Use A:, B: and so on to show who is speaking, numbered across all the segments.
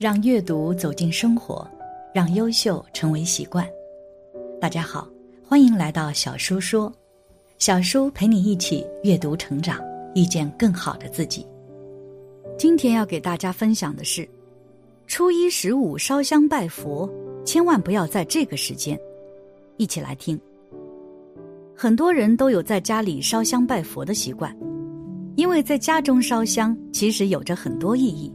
A: 让阅读走进生活，让优秀成为习惯。大家好，欢迎来到小叔说，小叔陪你一起阅读成长，遇见更好的自己。今天要给大家分享的是，初一十五烧香拜佛，千万不要在这个时间。一起来听。很多人都有在家里烧香拜佛的习惯，因为在家中烧香其实有着很多意义。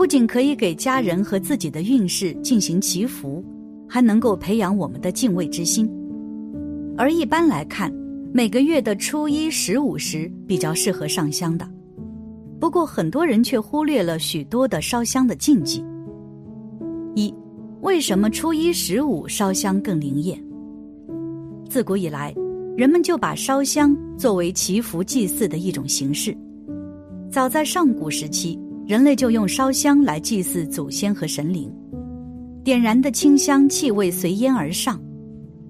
A: 不仅可以给家人和自己的运势进行祈福，还能够培养我们的敬畏之心。而一般来看，每个月的初一、十五时比较适合上香的。不过，很多人却忽略了许多的烧香的禁忌。一，为什么初一、十五烧香更灵验？自古以来，人们就把烧香作为祈福祭祀的一种形式。早在上古时期。人类就用烧香来祭祀祖先和神灵，点燃的清香气味随烟而上，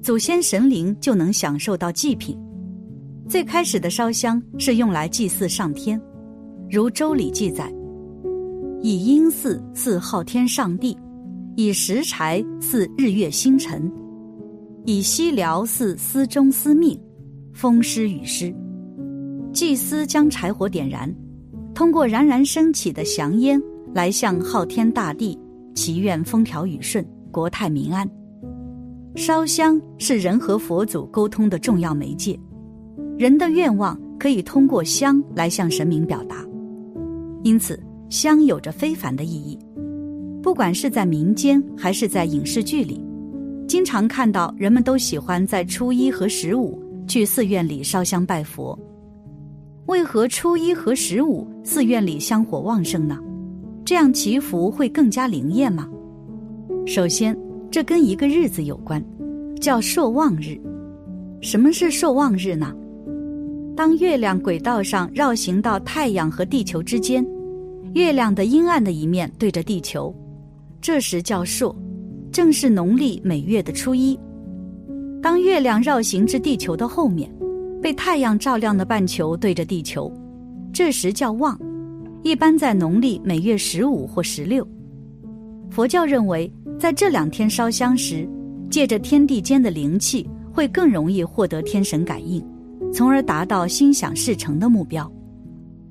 A: 祖先神灵就能享受到祭品。最开始的烧香是用来祭祀上天，如《周礼》记载：“以阴祀祀昊天上帝，以石柴祀日月星辰，以西燎祀司中司命，风师雨师。”祭司将柴火点燃。通过冉冉升起的祥烟来向昊天大地祈愿风调雨顺、国泰民安。烧香是人和佛祖沟通的重要媒介，人的愿望可以通过香来向神明表达，因此香有着非凡的意义。不管是在民间还是在影视剧里，经常看到人们都喜欢在初一和十五去寺院里烧香拜佛。为何初一和十五寺院里香火旺盛呢？这样祈福会更加灵验吗？首先，这跟一个日子有关，叫朔望日。什么是朔望日呢？当月亮轨道上绕行到太阳和地球之间，月亮的阴暗的一面对着地球，这时叫朔，正是农历每月的初一。当月亮绕行至地球的后面。被太阳照亮的半球对着地球，这时叫望，一般在农历每月十五或十六。佛教认为，在这两天烧香时，借着天地间的灵气，会更容易获得天神感应，从而达到心想事成的目标。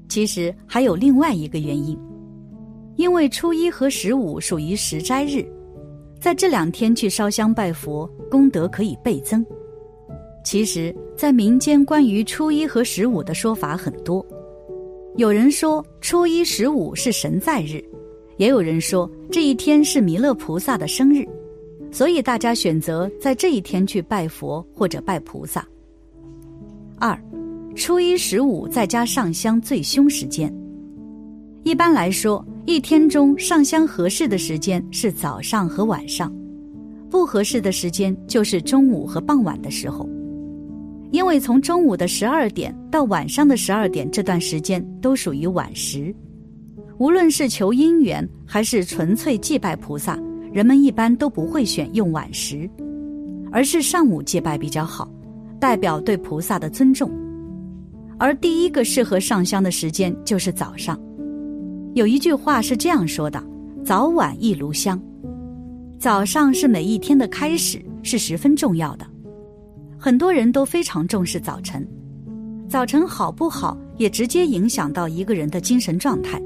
A: 其实还有另外一个原因，因为初一和十五属于十斋日，在这两天去烧香拜佛，功德可以倍增。其实，在民间关于初一和十五的说法很多。有人说初一十五是神在日，也有人说这一天是弥勒菩萨的生日，所以大家选择在这一天去拜佛或者拜菩萨。二，初一十五在家上香最凶时间。一般来说，一天中上香合适的时间是早上和晚上，不合适的时间就是中午和傍晚的时候。因为从中午的十二点到晚上的十二点这段时间都属于晚时，无论是求姻缘还是纯粹祭拜菩萨，人们一般都不会选用晚时，而是上午祭拜比较好，代表对菩萨的尊重。而第一个适合上香的时间就是早上。有一句话是这样说的：“早晚一炉香。”早上是每一天的开始，是十分重要的。很多人都非常重视早晨，早晨好不好也直接影响到一个人的精神状态，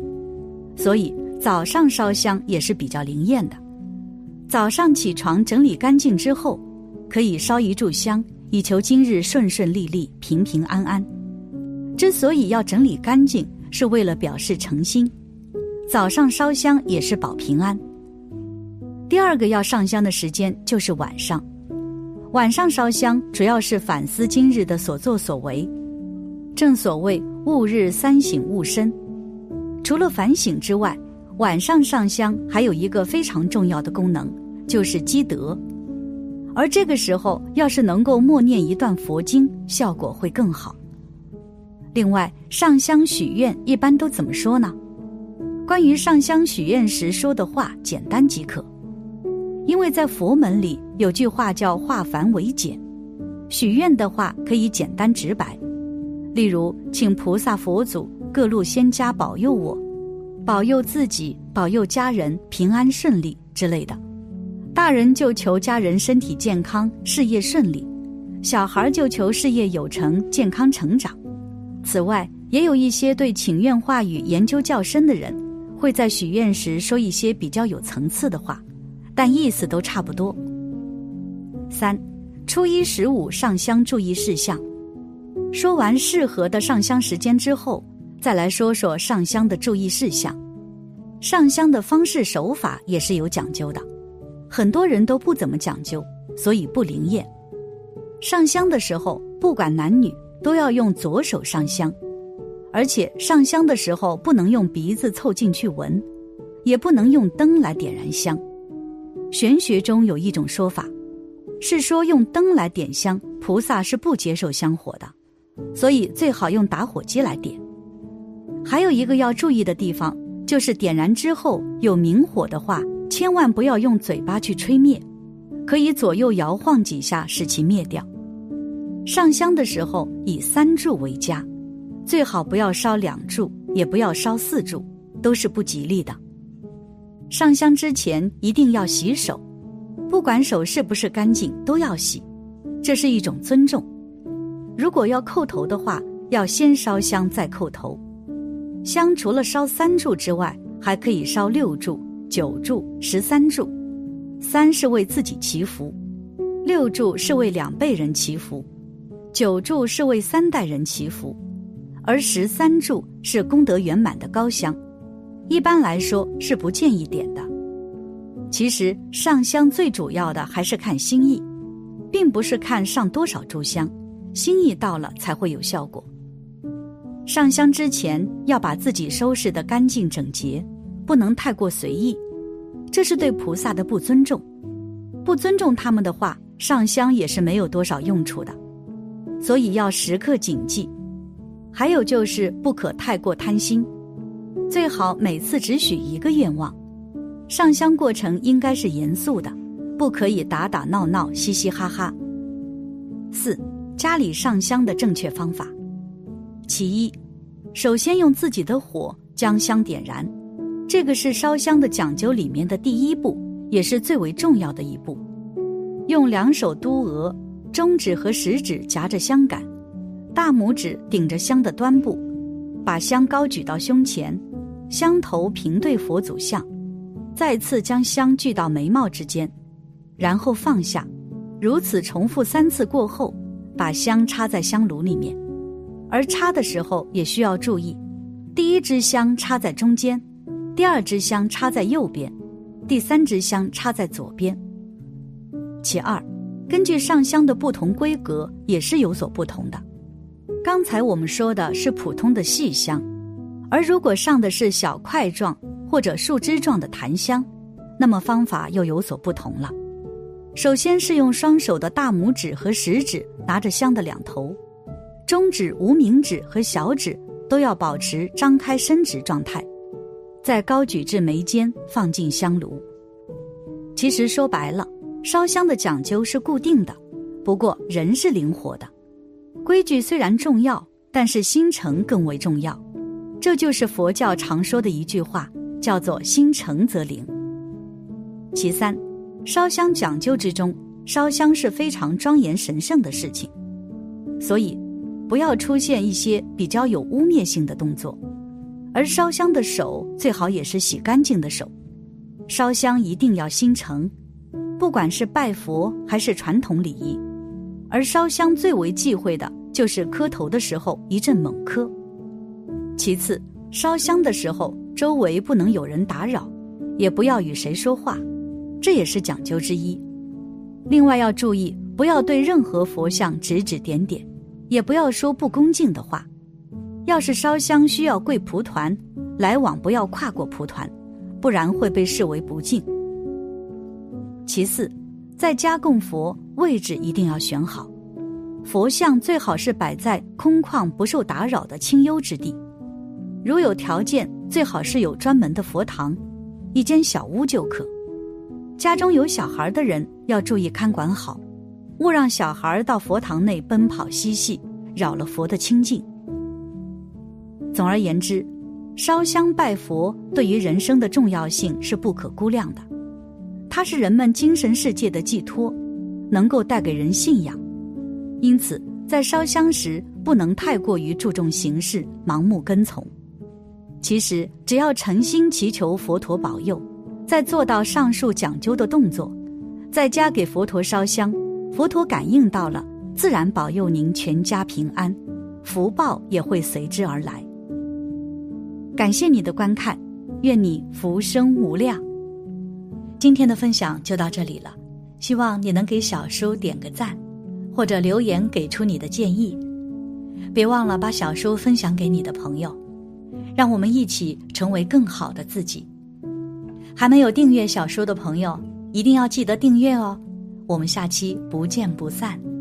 A: 所以早上烧香也是比较灵验的。早上起床整理干净之后，可以烧一炷香，以求今日顺顺利利、平平安安。之所以要整理干净，是为了表示诚心。早上烧香也是保平安。第二个要上香的时间就是晚上。晚上烧香主要是反思今日的所作所为，正所谓吾日三省吾身。除了反省之外，晚上上香还有一个非常重要的功能，就是积德。而这个时候，要是能够默念一段佛经，效果会更好。另外，上香许愿一般都怎么说呢？关于上香许愿时说的话，简单即可。因为在佛门里有句话叫“化繁为简”，许愿的话可以简单直白，例如请菩萨佛祖各路仙家保佑我，保佑自己、保佑家人平安顺利之类的；大人就求家人身体健康、事业顺利；小孩就求事业有成、健康成长。此外，也有一些对请愿话语研究较深的人，会在许愿时说一些比较有层次的话，但意思都差不多。三，初一十五上香注意事项。说完适合的上香时间之后，再来说说上香的注意事项。上香的方式手法也是有讲究的，很多人都不怎么讲究，所以不灵验。上香的时候，不管男女，都要用左手上香。而且上香的时候不能用鼻子凑近去闻，也不能用灯来点燃香。玄学中有一种说法，是说用灯来点香，菩萨是不接受香火的，所以最好用打火机来点。还有一个要注意的地方，就是点燃之后有明火的话，千万不要用嘴巴去吹灭，可以左右摇晃几下使其灭掉。上香的时候以三炷为佳。最好不要烧两柱，也不要烧四柱，都是不吉利的。上香之前一定要洗手，不管手是不是干净都要洗，这是一种尊重。如果要叩头的话，要先烧香再叩头。香除了烧三柱之外，还可以烧六柱、九柱、十三柱。三是为自己祈福，六柱是为两辈人祈福，九柱是为三代人祈福。而十三柱是功德圆满的高香，一般来说是不建议点的。其实上香最主要的还是看心意，并不是看上多少炷香，心意到了才会有效果。上香之前要把自己收拾得干净整洁，不能太过随意，这是对菩萨的不尊重。不尊重他们的话，上香也是没有多少用处的，所以要时刻谨记。还有就是不可太过贪心，最好每次只许一个愿望。上香过程应该是严肃的，不可以打打闹闹、嘻嘻哈哈。四、家里上香的正确方法。其一，首先用自己的火将香点燃，这个是烧香的讲究里面的第一步，也是最为重要的一步。用两手督额，中指和食指夹着香杆。大拇指顶着香的端部，把香高举到胸前，香头平对佛祖像，再次将香聚到眉毛之间，然后放下，如此重复三次过后，把香插在香炉里面。而插的时候也需要注意，第一支香插在中间，第二支香插在右边，第三支香插在左边。其二，根据上香的不同规格，也是有所不同的。刚才我们说的是普通的细香，而如果上的是小块状或者树枝状的檀香，那么方法又有所不同了。首先是用双手的大拇指和食指拿着香的两头，中指、无名指和小指都要保持张开伸直状态，再高举至眉间，放进香炉。其实说白了，烧香的讲究是固定的，不过人是灵活的。规矩虽然重要，但是心诚更为重要。这就是佛教常说的一句话，叫做“心诚则灵”。其三，烧香讲究之中，烧香是非常庄严神圣的事情，所以不要出现一些比较有污蔑性的动作。而烧香的手最好也是洗干净的手，烧香一定要心诚，不管是拜佛还是传统礼仪。而烧香最为忌讳的就是磕头的时候一阵猛磕。其次，烧香的时候周围不能有人打扰，也不要与谁说话，这也是讲究之一。另外要注意，不要对任何佛像指指点点，也不要说不恭敬的话。要是烧香需要跪蒲团，来往不要跨过蒲团，不然会被视为不敬。其次。在家供佛位置一定要选好，佛像最好是摆在空旷不受打扰的清幽之地。如有条件，最好是有专门的佛堂，一间小屋就可。家中有小孩的人要注意看管好，勿让小孩到佛堂内奔跑嬉戏，扰了佛的清净。总而言之，烧香拜佛对于人生的重要性是不可估量的，它是人们精神世界的寄托，能够带给人信仰。因此，在烧香时不能太过于注重形式，盲目跟从。其实，只要诚心祈求佛陀保佑，再做到上述讲究的动作，在家给佛陀烧香，佛陀感应到了，自然保佑您全家平安，福报也会随之而来。感谢你的观看，愿你福生无量。今天的分享就到这里了，希望你能给小叔点个赞，或者留言给出你的建议。别忘了把小叔分享给你的朋友，让我们一起成为更好的自己。还没有订阅小说的朋友，一定要记得订阅哦。我们下期不见不散。